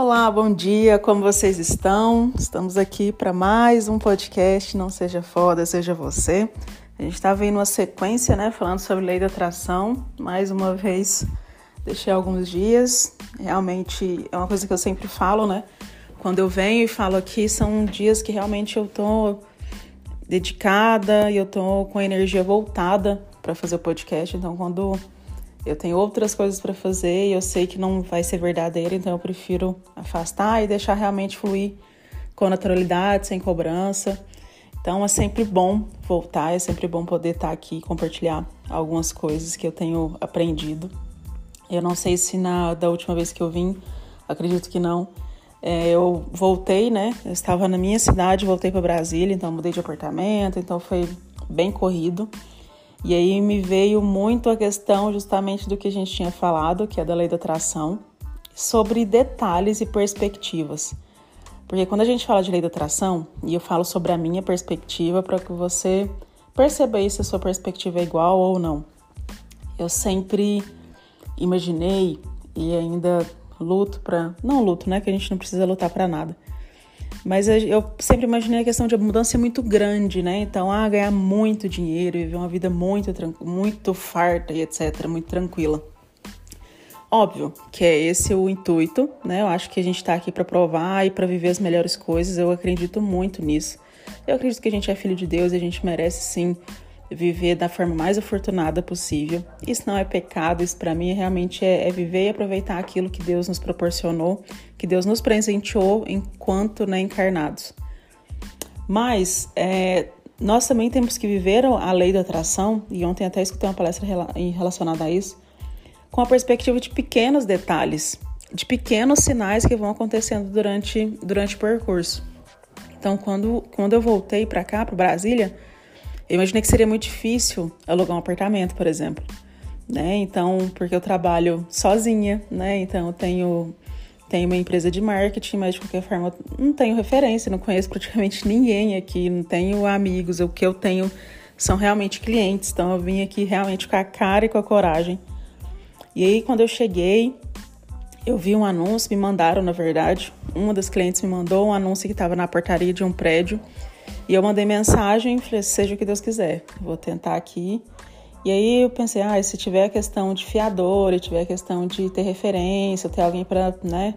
Olá, bom dia, como vocês estão? Estamos aqui para mais um podcast Não Seja Foda, Seja Você. A gente está vendo uma sequência, né, falando sobre lei da atração. Mais uma vez, deixei alguns dias. Realmente é uma coisa que eu sempre falo, né? Quando eu venho e falo aqui, são dias que realmente eu tô dedicada e eu tô com a energia voltada para fazer o podcast. Então, quando eu tenho outras coisas para fazer e eu sei que não vai ser verdadeiro, então eu prefiro afastar e deixar realmente fluir com naturalidade, sem cobrança. Então é sempre bom voltar, é sempre bom poder estar aqui e compartilhar algumas coisas que eu tenho aprendido. Eu não sei se na da última vez que eu vim, acredito que não. É, eu voltei, né? Eu estava na minha cidade, voltei para Brasília, então mudei de apartamento, então foi bem corrido. E aí me veio muito a questão justamente do que a gente tinha falado, que é da lei da atração, sobre detalhes e perspectivas. Porque quando a gente fala de lei da atração, e eu falo sobre a minha perspectiva para que você perceba aí se a sua perspectiva é igual ou não. Eu sempre imaginei e ainda luto para, não luto, né, que a gente não precisa lutar para nada mas eu sempre imaginei a questão de mudança muito grande, né? Então, ah, ganhar muito dinheiro, viver uma vida muito, muito farta e etc., muito tranquila. Óbvio que é esse o intuito, né? Eu acho que a gente está aqui para provar e para viver as melhores coisas. Eu acredito muito nisso. Eu acredito que a gente é filho de Deus e a gente merece sim viver da forma mais afortunada possível. Isso não é pecado, isso para mim realmente é, é, viver e aproveitar aquilo que Deus nos proporcionou, que Deus nos presenteou enquanto né, encarnados. Mas é, nós também temos que viver a lei da atração, e ontem até escutei uma palestra relacionada a isso, com a perspectiva de pequenos detalhes, de pequenos sinais que vão acontecendo durante, durante o percurso. Então, quando, quando eu voltei para cá, para Brasília, eu imaginei que seria muito difícil alugar um apartamento, por exemplo. Né? Então, porque eu trabalho sozinha, né? Então eu tenho, tenho uma empresa de marketing, mas de qualquer forma não tenho referência, não conheço praticamente ninguém aqui, não tenho amigos. O que eu tenho são realmente clientes. Então eu vim aqui realmente com a cara e com a coragem. E aí, quando eu cheguei, eu vi um anúncio, me mandaram, na verdade. Uma das clientes me mandou um anúncio que estava na portaria de um prédio e eu mandei mensagem, falei, seja o que Deus quiser, vou tentar aqui. E aí eu pensei, ah, se tiver questão de fiador, e tiver questão de ter referência, ter alguém para, né,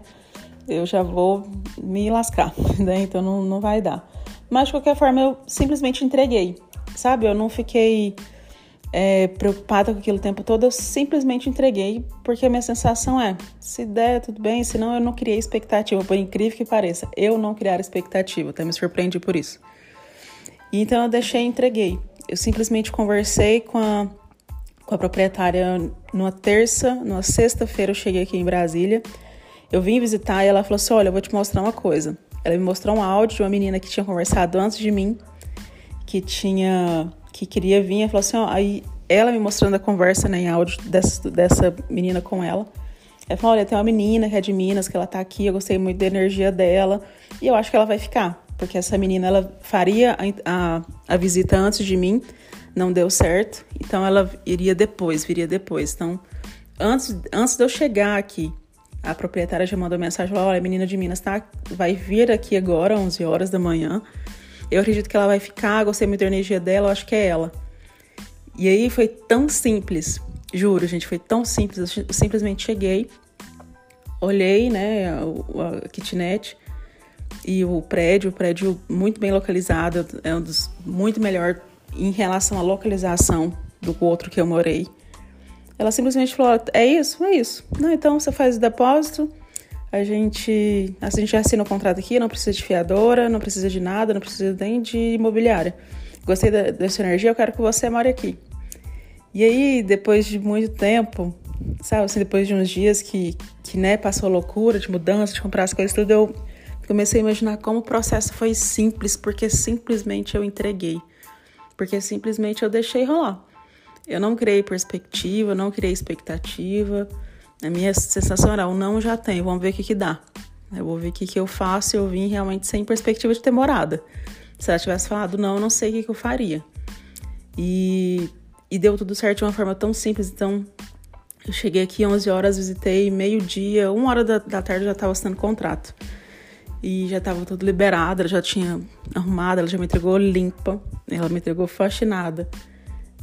eu já vou me lascar, né? Então não, não vai dar. Mas de qualquer forma eu simplesmente entreguei, sabe? Eu não fiquei é, preocupada com aquilo o tempo todo, eu simplesmente entreguei, porque a minha sensação é: se der, tudo bem, se não, eu não criei expectativa, por incrível que pareça, eu não criar expectativa, até me surpreendi por isso. Então eu deixei e entreguei. Eu simplesmente conversei com a, com a proprietária numa terça, numa sexta-feira eu cheguei aqui em Brasília. Eu vim visitar e ela falou assim: Olha, eu vou te mostrar uma coisa. Ela me mostrou um áudio de uma menina que tinha conversado antes de mim, que tinha. que queria vir. Ela falou assim: Ó, aí ela me mostrando a conversa né, em áudio dessa, dessa menina com ela. Ela falou: Olha, tem uma menina que é de Minas, que ela tá aqui, eu gostei muito da energia dela e eu acho que ela vai ficar porque essa menina ela faria a, a, a visita antes de mim, não deu certo, então ela iria depois, viria depois. Então, antes, antes de eu chegar aqui, a proprietária já mandou mensagem: olha, a menina de Minas tá, vai vir aqui agora, 11 horas da manhã. Eu acredito que ela vai ficar, gostei muito da energia dela, acho que é ela. E aí foi tão simples, juro, gente, foi tão simples. Eu simplesmente cheguei, olhei, né, a, a kitnet, e o prédio, o prédio muito bem localizado, é um dos muito melhor em relação à localização do outro que eu morei. Ela simplesmente falou: é isso, é isso. Não, então você faz o depósito, a gente, a gente assina o contrato aqui, não precisa de fiadora, não precisa de nada, não precisa nem de imobiliária. Gostei da, sua energia, eu quero que você more aqui. E aí, depois de muito tempo, sabe, assim, depois de uns dias que, que né, passou loucura de mudança, de comprar as coisas, tudo, eu Comecei a imaginar como o processo foi simples, porque simplesmente eu entreguei. Porque simplesmente eu deixei rolar. Eu não criei perspectiva, não criei expectativa. A minha sensação era, o não já tem, vamos ver o que, que dá. Eu vou ver o que, que eu faço e eu vim realmente sem perspectiva de ter morada. Se ela tivesse falado não, eu não sei o que, que eu faria. E, e deu tudo certo de uma forma tão simples, então Eu cheguei aqui 11 horas, visitei meio-dia, uma hora da, da tarde já estava assinando contrato. E já estava tudo liberado, ela já tinha arrumado, ela já me entregou limpa, ela me entregou faxinada.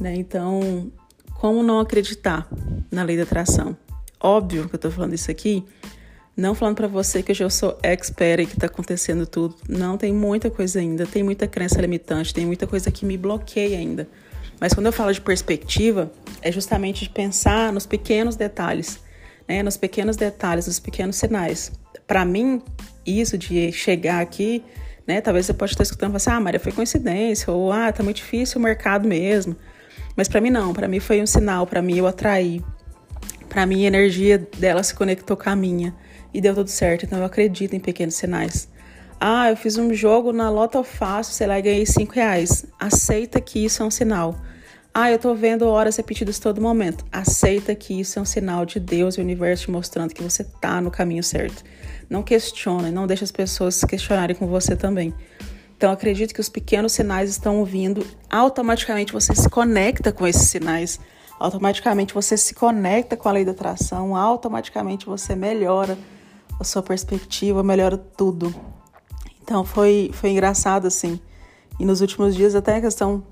Né? Então, como não acreditar na lei da atração? Óbvio que eu estou falando isso aqui, não falando para você que eu já sou expert e que está acontecendo tudo. Não, tem muita coisa ainda, tem muita crença limitante, tem muita coisa que me bloqueia ainda. Mas quando eu falo de perspectiva, é justamente de pensar nos pequenos detalhes, né? nos pequenos detalhes, nos pequenos sinais. Para mim, isso de chegar aqui, né? Talvez você pode estar escutando assim, ah, Maria, foi coincidência, ou ah, tá muito difícil o mercado mesmo. Mas para mim não, para mim foi um sinal, para mim eu atraí. Para mim a energia dela se conectou com a minha e deu tudo certo. Então eu acredito em pequenos sinais. Ah, eu fiz um jogo na Lota Fácil, sei lá, e ganhei 5 reais. Aceita que isso é um sinal. Ah, eu tô vendo horas repetidas todo momento. Aceita que isso é um sinal de Deus e o universo te mostrando que você tá no caminho certo. Não questione, não deixe as pessoas questionarem com você também. Então, acredite que os pequenos sinais estão vindo, automaticamente você se conecta com esses sinais, automaticamente você se conecta com a lei da atração, automaticamente você melhora a sua perspectiva, melhora tudo. Então, foi, foi engraçado assim. E nos últimos dias, até a questão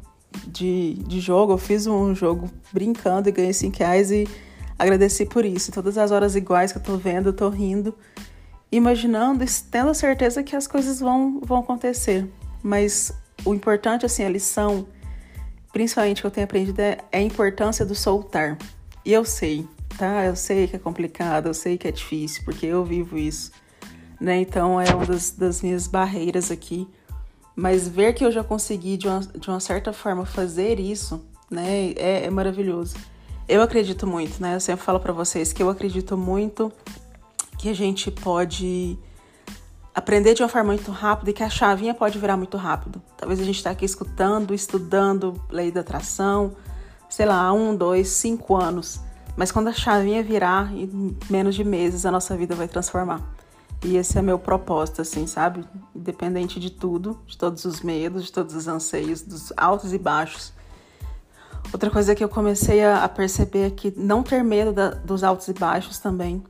de, de jogo. Eu fiz um jogo brincando e ganhei 5 reais e agradeci por isso. Todas as horas iguais que eu tô vendo, eu tô rindo, imaginando e tendo a certeza que as coisas vão, vão acontecer. Mas o importante, assim, a lição, principalmente que eu tenho aprendido, é, é a importância do soltar. E eu sei, tá? Eu sei que é complicado, eu sei que é difícil, porque eu vivo isso. Né? Então é uma das, das minhas barreiras aqui mas ver que eu já consegui, de uma, de uma certa forma, fazer isso, né, é, é maravilhoso. Eu acredito muito, né? Eu sempre falo para vocês que eu acredito muito que a gente pode aprender de uma forma muito rápida e que a chavinha pode virar muito rápido. Talvez a gente está aqui escutando, estudando lei da atração, sei lá, um, dois, cinco anos. Mas quando a chavinha virar, em menos de meses a nossa vida vai transformar. E esse é meu propósito, assim, sabe? Independente de tudo, de todos os medos, de todos os anseios, dos altos e baixos. Outra coisa que eu comecei a, perceber é que não ter medo da, dos altos e baixos também,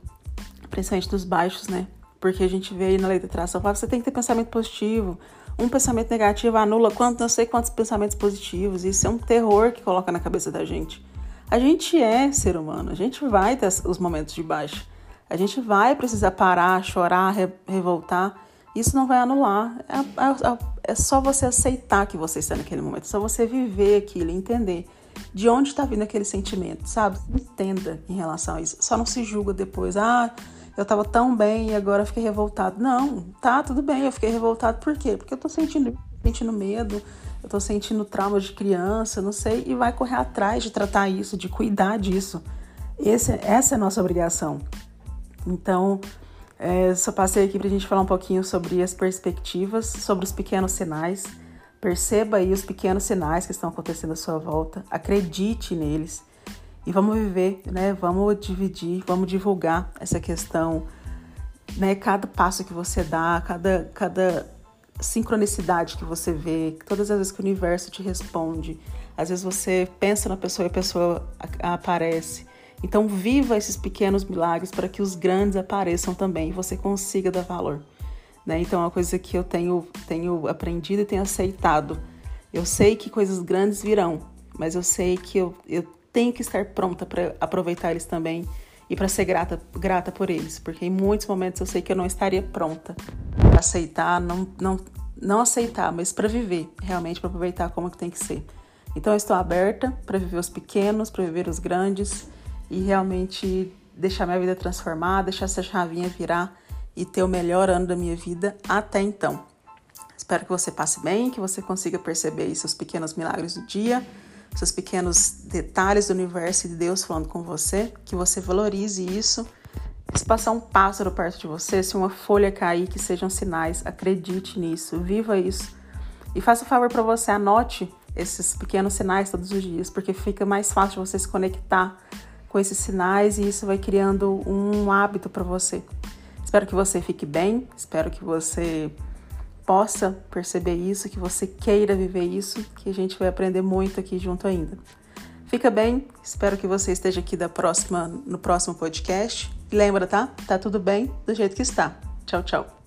principalmente dos baixos, né? Porque a gente vê aí na lei da atração, fala, você tem que ter pensamento positivo. Um pensamento negativo anula quanto, não sei quantos pensamentos positivos. Isso é um terror que coloca na cabeça da gente. A gente é ser humano, a gente vai ter os momentos de baixo. A gente vai precisar parar, chorar, re revoltar. Isso não vai anular. É, é, é, só você aceitar que você está naquele momento. É só você viver aquilo, entender de onde está vindo aquele sentimento, sabe? Entenda em relação a isso. Só não se julga depois. Ah, eu estava tão bem e agora fiquei revoltado. Não, tá, tudo bem, eu fiquei revoltado. Por quê? Porque eu estou sentindo, sentindo medo, eu estou sentindo trauma de criança, não sei, e vai correr atrás de tratar isso, de cuidar disso. Esse, essa é a nossa obrigação. Então, é, só passei aqui para a gente falar um pouquinho sobre as perspectivas, sobre os pequenos sinais. Perceba aí os pequenos sinais que estão acontecendo à sua volta, acredite neles e vamos viver, né? Vamos dividir, vamos divulgar essa questão, né? Cada passo que você dá, cada, cada sincronicidade que você vê, todas as vezes que o universo te responde, às vezes você pensa na pessoa e a pessoa aparece. Então, viva esses pequenos milagres para que os grandes apareçam também e você consiga dar valor. Né? Então, é uma coisa que eu tenho, tenho aprendido e tenho aceitado. Eu sei que coisas grandes virão, mas eu sei que eu, eu tenho que estar pronta para aproveitar eles também e para ser grata, grata por eles, porque em muitos momentos eu sei que eu não estaria pronta para aceitar, não, não, não aceitar, mas para viver, realmente para aproveitar como que tem que ser. Então eu estou aberta para viver os pequenos, para viver os grandes e realmente deixar minha vida transformar, deixar essa chavinha virar e ter o melhor ano da minha vida até então. Espero que você passe bem, que você consiga perceber seus pequenos milagres do dia, seus pequenos detalhes do universo e de Deus falando com você, que você valorize isso. Se passar um pássaro perto de você, se uma folha cair, que sejam sinais, acredite nisso, viva isso. E faça um favor para você, anote esses pequenos sinais todos os dias, porque fica mais fácil você se conectar com esses sinais e isso vai criando um hábito para você. Espero que você fique bem, espero que você possa perceber isso, que você queira viver isso, que a gente vai aprender muito aqui junto ainda. Fica bem, espero que você esteja aqui da próxima, no próximo podcast. lembra, tá? Tá tudo bem do jeito que está. Tchau, tchau.